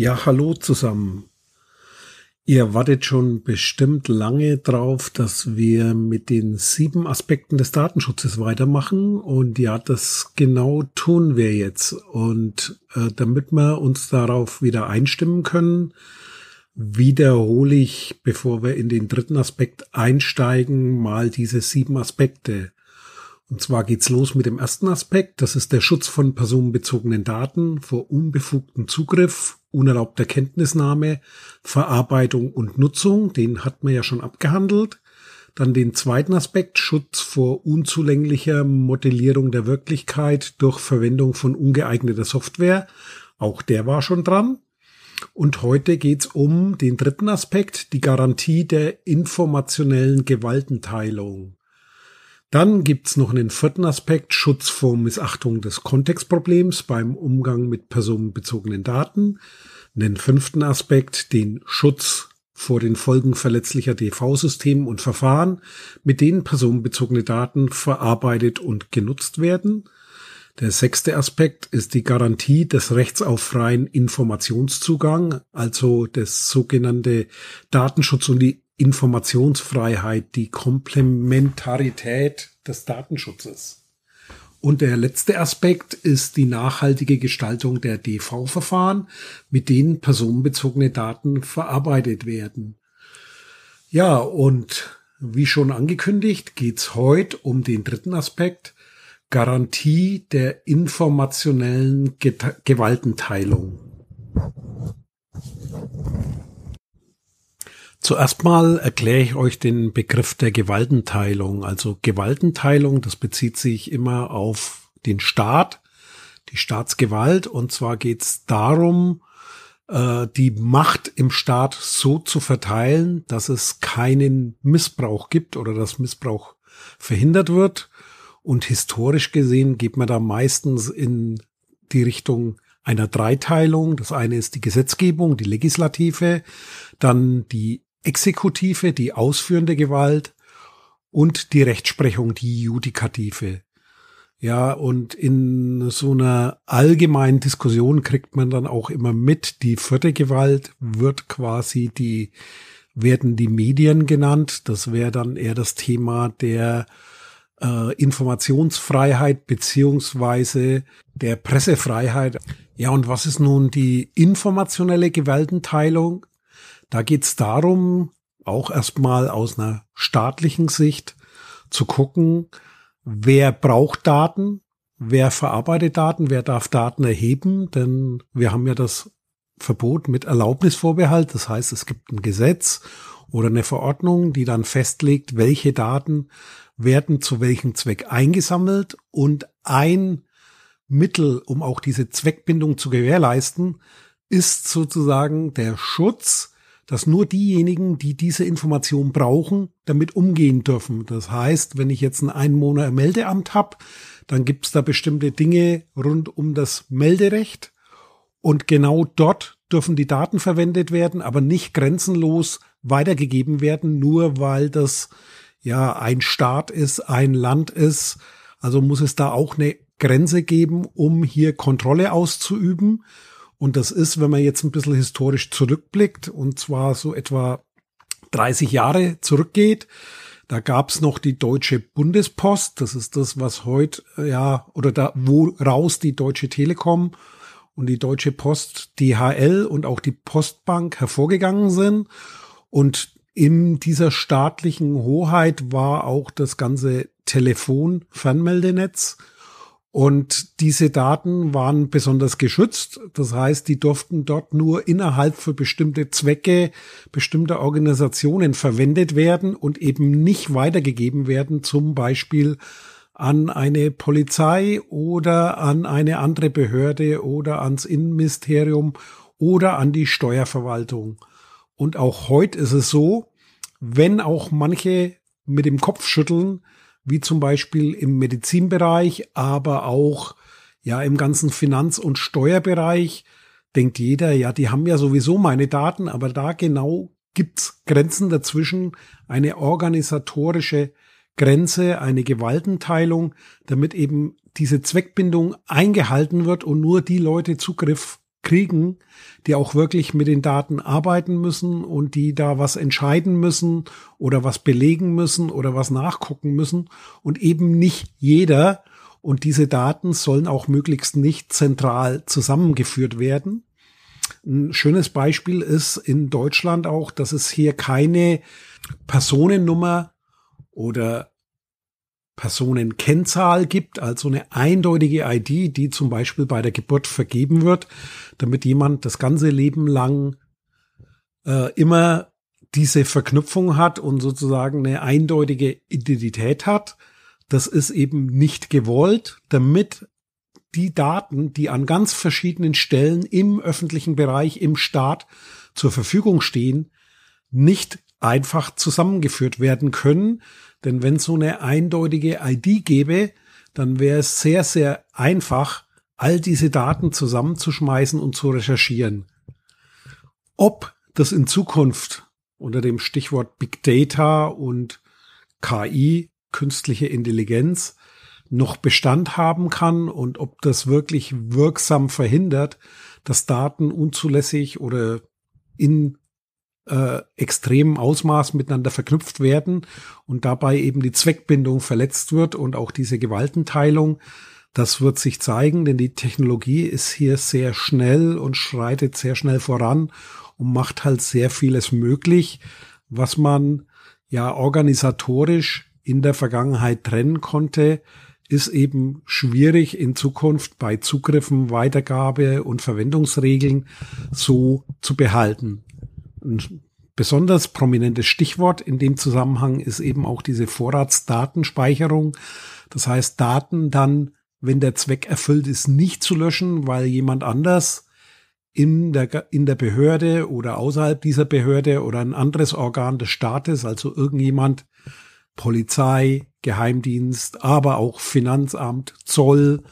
Ja, hallo zusammen. Ihr wartet schon bestimmt lange drauf, dass wir mit den sieben Aspekten des Datenschutzes weitermachen. Und ja, das genau tun wir jetzt. Und äh, damit wir uns darauf wieder einstimmen können, wiederhole ich, bevor wir in den dritten Aspekt einsteigen, mal diese sieben Aspekte. Und zwar geht's los mit dem ersten Aspekt. Das ist der Schutz von personenbezogenen Daten vor unbefugtem Zugriff, unerlaubter Kenntnisnahme, Verarbeitung und Nutzung. Den hat man ja schon abgehandelt. Dann den zweiten Aspekt, Schutz vor unzulänglicher Modellierung der Wirklichkeit durch Verwendung von ungeeigneter Software. Auch der war schon dran. Und heute geht's um den dritten Aspekt, die Garantie der informationellen Gewaltenteilung. Dann gibt's noch einen vierten Aspekt, Schutz vor Missachtung des Kontextproblems beim Umgang mit personenbezogenen Daten. Einen fünften Aspekt, den Schutz vor den Folgen verletzlicher DV-Systeme und Verfahren, mit denen personenbezogene Daten verarbeitet und genutzt werden. Der sechste Aspekt ist die Garantie des Rechts auf freien Informationszugang, also das sogenannte Datenschutz und die Informationsfreiheit, die Komplementarität des Datenschutzes. Und der letzte Aspekt ist die nachhaltige Gestaltung der DV-Verfahren, mit denen personenbezogene Daten verarbeitet werden. Ja, und wie schon angekündigt, geht's heute um den dritten Aspekt, Garantie der informationellen Gewaltenteilung. Zuerst mal erkläre ich euch den Begriff der Gewaltenteilung. Also Gewaltenteilung, das bezieht sich immer auf den Staat, die Staatsgewalt. Und zwar geht es darum, äh, die Macht im Staat so zu verteilen, dass es keinen Missbrauch gibt oder dass Missbrauch verhindert wird. Und historisch gesehen geht man da meistens in die Richtung einer Dreiteilung. Das eine ist die Gesetzgebung, die Legislative, dann die Exekutive, die ausführende Gewalt und die Rechtsprechung, die Judikative. Ja, und in so einer allgemeinen Diskussion kriegt man dann auch immer mit, die vierte Gewalt wird quasi die, werden die Medien genannt. Das wäre dann eher das Thema der äh, Informationsfreiheit beziehungsweise der Pressefreiheit. Ja, und was ist nun die informationelle Gewaltenteilung? Da geht es darum, auch erstmal aus einer staatlichen Sicht zu gucken, wer braucht Daten, wer verarbeitet Daten, wer darf Daten erheben, denn wir haben ja das Verbot mit Erlaubnisvorbehalt. Das heißt, es gibt ein Gesetz oder eine Verordnung, die dann festlegt, welche Daten werden zu welchem Zweck eingesammelt und ein Mittel, um auch diese Zweckbindung zu gewährleisten, ist sozusagen der Schutz dass nur diejenigen, die diese Information brauchen, damit umgehen dürfen. Das heißt, wenn ich jetzt ein Einwohner Meldeamt habe, dann gibt es da bestimmte Dinge rund um das Melderecht und genau dort dürfen die Daten verwendet werden, aber nicht grenzenlos weitergegeben werden, nur weil das ja ein Staat ist, ein Land ist. Also muss es da auch eine Grenze geben, um hier Kontrolle auszuüben. Und das ist, wenn man jetzt ein bisschen historisch zurückblickt, und zwar so etwa 30 Jahre zurückgeht, da gab's noch die Deutsche Bundespost, das ist das, was heute, ja, oder da, wo raus die Deutsche Telekom und die Deutsche Post, DHL und auch die Postbank hervorgegangen sind. Und in dieser staatlichen Hoheit war auch das ganze Telefon-Fernmeldenetz und diese Daten waren besonders geschützt. Das heißt, die durften dort nur innerhalb für bestimmte Zwecke bestimmter Organisationen verwendet werden und eben nicht weitergegeben werden, zum Beispiel an eine Polizei oder an eine andere Behörde oder ans Innenministerium oder an die Steuerverwaltung. Und auch heute ist es so, wenn auch manche mit dem Kopf schütteln, wie zum Beispiel im Medizinbereich, aber auch ja im ganzen Finanz- und Steuerbereich. Denkt jeder, ja, die haben ja sowieso meine Daten, aber da genau gibt's Grenzen dazwischen, eine organisatorische Grenze, eine Gewaltenteilung, damit eben diese Zweckbindung eingehalten wird und nur die Leute Zugriff kriegen, die auch wirklich mit den Daten arbeiten müssen und die da was entscheiden müssen oder was belegen müssen oder was nachgucken müssen und eben nicht jeder. Und diese Daten sollen auch möglichst nicht zentral zusammengeführt werden. Ein schönes Beispiel ist in Deutschland auch, dass es hier keine Personennummer oder Personenkennzahl gibt, also eine eindeutige ID, die zum Beispiel bei der Geburt vergeben wird, damit jemand das ganze Leben lang äh, immer diese Verknüpfung hat und sozusagen eine eindeutige Identität hat. Das ist eben nicht gewollt, damit die Daten, die an ganz verschiedenen Stellen im öffentlichen Bereich, im Staat zur Verfügung stehen, nicht einfach zusammengeführt werden können. Denn wenn so eine eindeutige ID gäbe, dann wäre es sehr, sehr einfach, all diese Daten zusammenzuschmeißen und zu recherchieren. Ob das in Zukunft unter dem Stichwort Big Data und KI, künstliche Intelligenz, noch Bestand haben kann und ob das wirklich wirksam verhindert, dass Daten unzulässig oder in äh, extremem Ausmaß miteinander verknüpft werden und dabei eben die Zweckbindung verletzt wird und auch diese Gewaltenteilung. Das wird sich zeigen, denn die Technologie ist hier sehr schnell und schreitet sehr schnell voran und macht halt sehr vieles möglich, was man ja organisatorisch in der Vergangenheit trennen konnte, ist eben schwierig in Zukunft bei Zugriffen, Weitergabe und Verwendungsregeln so zu behalten. Ein besonders prominentes Stichwort in dem Zusammenhang ist eben auch diese Vorratsdatenspeicherung. Das heißt, Daten dann, wenn der Zweck erfüllt ist, nicht zu löschen, weil jemand anders in der, in der Behörde oder außerhalb dieser Behörde oder ein anderes Organ des Staates, also irgendjemand, Polizei, Geheimdienst, aber auch Finanzamt, Zoll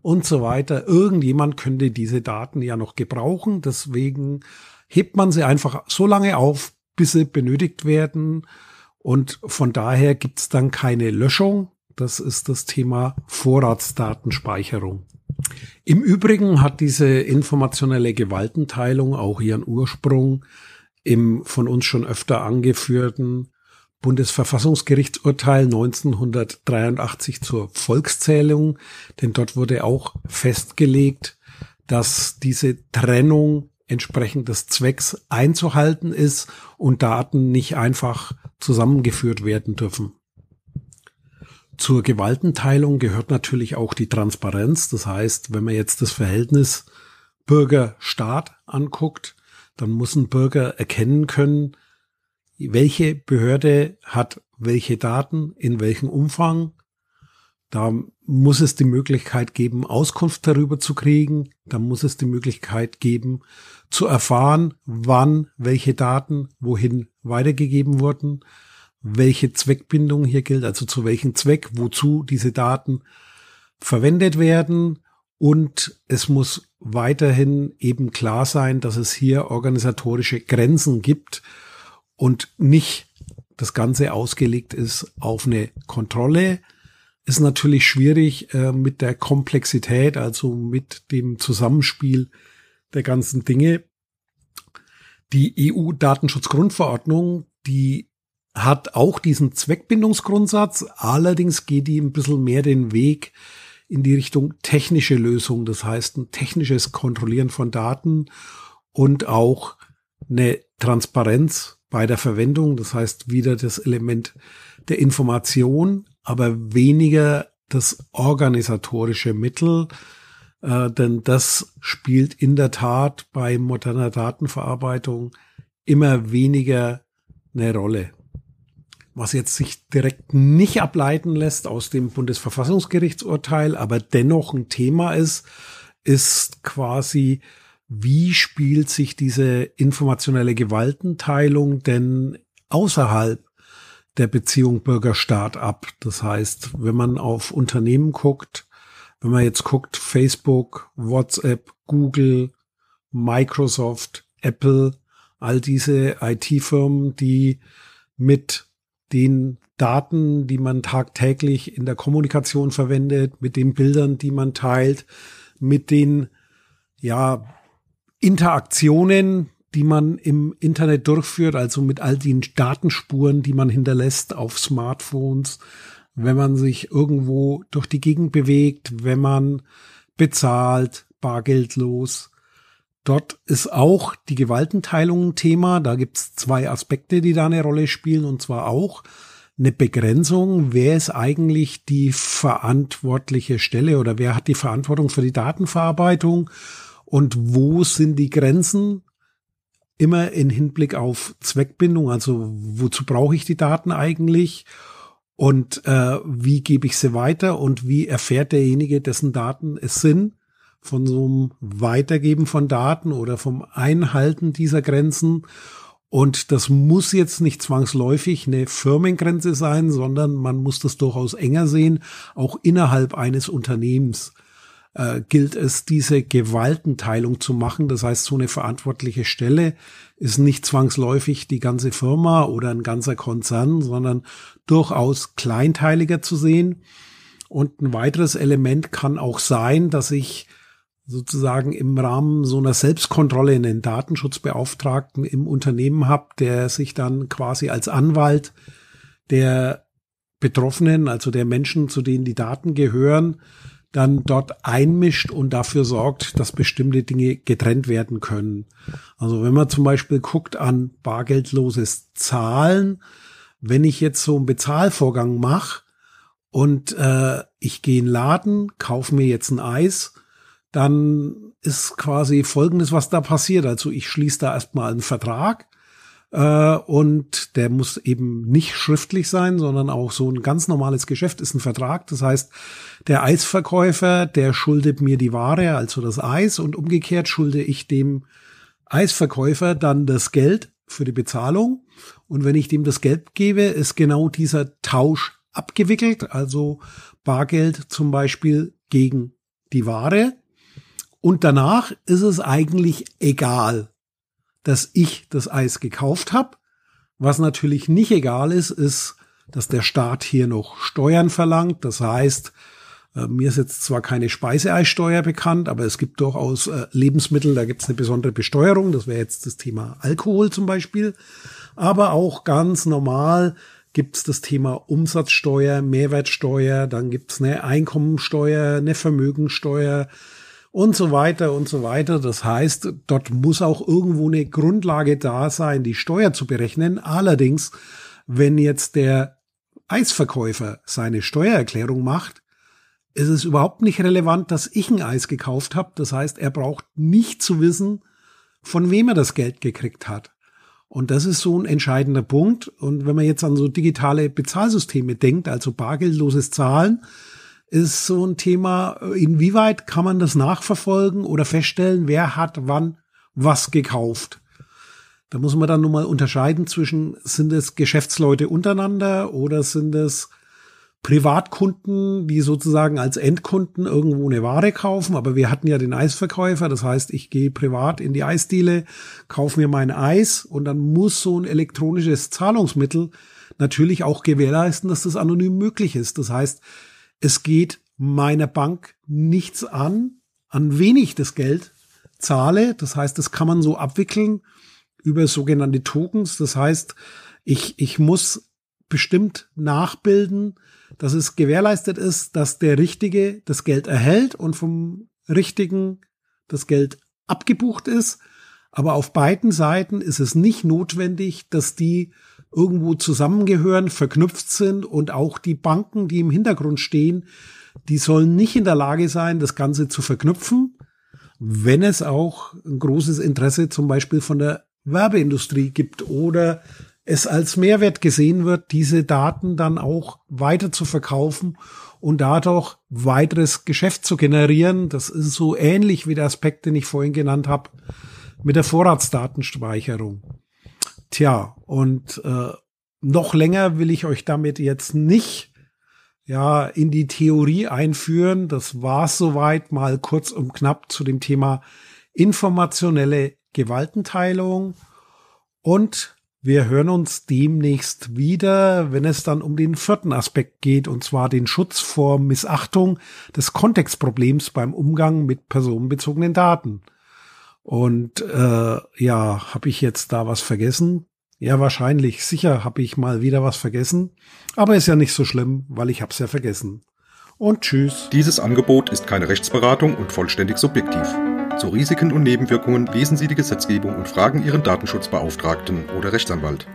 und so weiter. Irgendjemand könnte diese Daten ja noch gebrauchen. Deswegen hebt man sie einfach so lange auf, bis sie benötigt werden. Und von daher gibt es dann keine Löschung. Das ist das Thema Vorratsdatenspeicherung. Im Übrigen hat diese informationelle Gewaltenteilung auch ihren Ursprung im von uns schon öfter angeführten Bundesverfassungsgerichtsurteil 1983 zur Volkszählung, denn dort wurde auch festgelegt, dass diese Trennung entsprechend des Zwecks einzuhalten ist und Daten nicht einfach zusammengeführt werden dürfen. Zur Gewaltenteilung gehört natürlich auch die Transparenz. Das heißt, wenn man jetzt das Verhältnis Bürger-Staat anguckt, dann muss ein Bürger erkennen können, welche Behörde hat welche Daten, in welchem Umfang. Da muss es die Möglichkeit geben, Auskunft darüber zu kriegen. Da muss es die Möglichkeit geben, zu erfahren, wann welche Daten wohin weitergegeben wurden, welche Zweckbindung hier gilt, also zu welchem Zweck, wozu diese Daten verwendet werden. Und es muss weiterhin eben klar sein, dass es hier organisatorische Grenzen gibt, und nicht das Ganze ausgelegt ist auf eine Kontrolle, ist natürlich schwierig äh, mit der Komplexität, also mit dem Zusammenspiel der ganzen Dinge. Die EU-Datenschutzgrundverordnung, die hat auch diesen Zweckbindungsgrundsatz, allerdings geht die ein bisschen mehr den Weg in die Richtung technische Lösung, das heißt ein technisches Kontrollieren von Daten und auch eine Transparenz bei der Verwendung. Das heißt wieder das Element der Information, aber weniger das organisatorische Mittel, äh, denn das spielt in der Tat bei moderner Datenverarbeitung immer weniger eine Rolle. Was jetzt sich direkt nicht ableiten lässt aus dem Bundesverfassungsgerichtsurteil, aber dennoch ein Thema ist, ist quasi wie spielt sich diese informationelle Gewaltenteilung denn außerhalb der Beziehung Bürgerstaat ab? Das heißt, wenn man auf Unternehmen guckt, wenn man jetzt guckt, Facebook, WhatsApp, Google, Microsoft, Apple, all diese IT-Firmen, die mit den Daten, die man tagtäglich in der Kommunikation verwendet, mit den Bildern, die man teilt, mit den ja Interaktionen, die man im Internet durchführt, also mit all den Datenspuren, die man hinterlässt auf Smartphones, wenn man sich irgendwo durch die Gegend bewegt, wenn man bezahlt, bargeldlos. Dort ist auch die Gewaltenteilung ein Thema. Da gibt's zwei Aspekte, die da eine Rolle spielen, und zwar auch eine Begrenzung. Wer ist eigentlich die verantwortliche Stelle oder wer hat die Verantwortung für die Datenverarbeitung und wo sind die Grenzen? Immer in Hinblick auf Zweckbindung, also wozu brauche ich die Daten eigentlich? Und äh, wie gebe ich sie weiter und wie erfährt derjenige, dessen Daten es sind, von so einem Weitergeben von Daten oder vom Einhalten dieser Grenzen. Und das muss jetzt nicht zwangsläufig eine Firmengrenze sein, sondern man muss das durchaus enger sehen, auch innerhalb eines Unternehmens äh, gilt es, diese Gewaltenteilung zu machen. Das heißt, so eine verantwortliche Stelle ist nicht zwangsläufig die ganze Firma oder ein ganzer Konzern, sondern durchaus kleinteiliger zu sehen. Und ein weiteres Element kann auch sein, dass ich sozusagen im Rahmen so einer Selbstkontrolle einen Datenschutzbeauftragten im Unternehmen habe, der sich dann quasi als Anwalt der Betroffenen, also der Menschen, zu denen die Daten gehören, dann dort einmischt und dafür sorgt, dass bestimmte Dinge getrennt werden können. Also wenn man zum Beispiel guckt an bargeldloses Zahlen, wenn ich jetzt so einen Bezahlvorgang mache und äh, ich gehe in den Laden, kaufe mir jetzt ein Eis, dann ist quasi Folgendes, was da passiert. Also ich schließe da erstmal einen Vertrag äh, und der muss eben nicht schriftlich sein, sondern auch so ein ganz normales Geschäft ist ein Vertrag. Das heißt, der Eisverkäufer, der schuldet mir die Ware, also das Eis, und umgekehrt schulde ich dem Eisverkäufer dann das Geld für die Bezahlung. Und wenn ich dem das Geld gebe, ist genau dieser Tausch abgewickelt, also Bargeld zum Beispiel gegen die Ware. Und danach ist es eigentlich egal, dass ich das Eis gekauft habe. Was natürlich nicht egal ist, ist, dass der Staat hier noch Steuern verlangt. Das heißt, äh, mir ist jetzt zwar keine Speiseeissteuer bekannt, aber es gibt durchaus äh, Lebensmittel, da gibt es eine besondere Besteuerung. Das wäre jetzt das Thema Alkohol zum Beispiel. Aber auch ganz normal gibt es das Thema Umsatzsteuer, Mehrwertsteuer, dann gibt es eine Einkommensteuer, eine Vermögensteuer, und so weiter und so weiter. Das heißt, dort muss auch irgendwo eine Grundlage da sein, die Steuer zu berechnen. Allerdings, wenn jetzt der Eisverkäufer seine Steuererklärung macht, ist es überhaupt nicht relevant, dass ich ein Eis gekauft habe. Das heißt, er braucht nicht zu wissen, von wem er das Geld gekriegt hat. Und das ist so ein entscheidender Punkt. Und wenn man jetzt an so digitale Bezahlsysteme denkt, also bargeldloses Zahlen, ist so ein Thema, inwieweit kann man das nachverfolgen oder feststellen, wer hat wann was gekauft. Da muss man dann nun mal unterscheiden zwischen, sind es Geschäftsleute untereinander oder sind es Privatkunden, die sozusagen als Endkunden irgendwo eine Ware kaufen. Aber wir hatten ja den Eisverkäufer. Das heißt, ich gehe privat in die Eisdiele, kaufe mir mein Eis und dann muss so ein elektronisches Zahlungsmittel natürlich auch gewährleisten, dass das anonym möglich ist. Das heißt, es geht meiner Bank nichts an, an wenig das Geld zahle. Das heißt, das kann man so abwickeln über sogenannte Tokens. Das heißt, ich, ich muss bestimmt nachbilden, dass es gewährleistet ist, dass der Richtige das Geld erhält und vom Richtigen das Geld abgebucht ist. Aber auf beiden Seiten ist es nicht notwendig, dass die irgendwo zusammengehören, verknüpft sind und auch die Banken, die im Hintergrund stehen, die sollen nicht in der Lage sein, das Ganze zu verknüpfen, wenn es auch ein großes Interesse zum Beispiel von der Werbeindustrie gibt oder es als Mehrwert gesehen wird, diese Daten dann auch weiter zu verkaufen und dadurch weiteres Geschäft zu generieren. Das ist so ähnlich wie der Aspekt, den ich vorhin genannt habe, mit der Vorratsdatenspeicherung. Tja, und äh, noch länger will ich euch damit jetzt nicht ja in die Theorie einführen. Das war's soweit mal kurz und knapp zu dem Thema informationelle Gewaltenteilung und wir hören uns demnächst wieder, wenn es dann um den vierten Aspekt geht, und zwar den Schutz vor Missachtung des Kontextproblems beim Umgang mit personenbezogenen Daten. Und äh, ja, habe ich jetzt da was vergessen? Ja, wahrscheinlich. Sicher habe ich mal wieder was vergessen. Aber ist ja nicht so schlimm, weil ich hab's ja vergessen. Und tschüss. Dieses Angebot ist keine Rechtsberatung und vollständig subjektiv. Zu Risiken und Nebenwirkungen lesen Sie die Gesetzgebung und fragen Ihren Datenschutzbeauftragten oder Rechtsanwalt.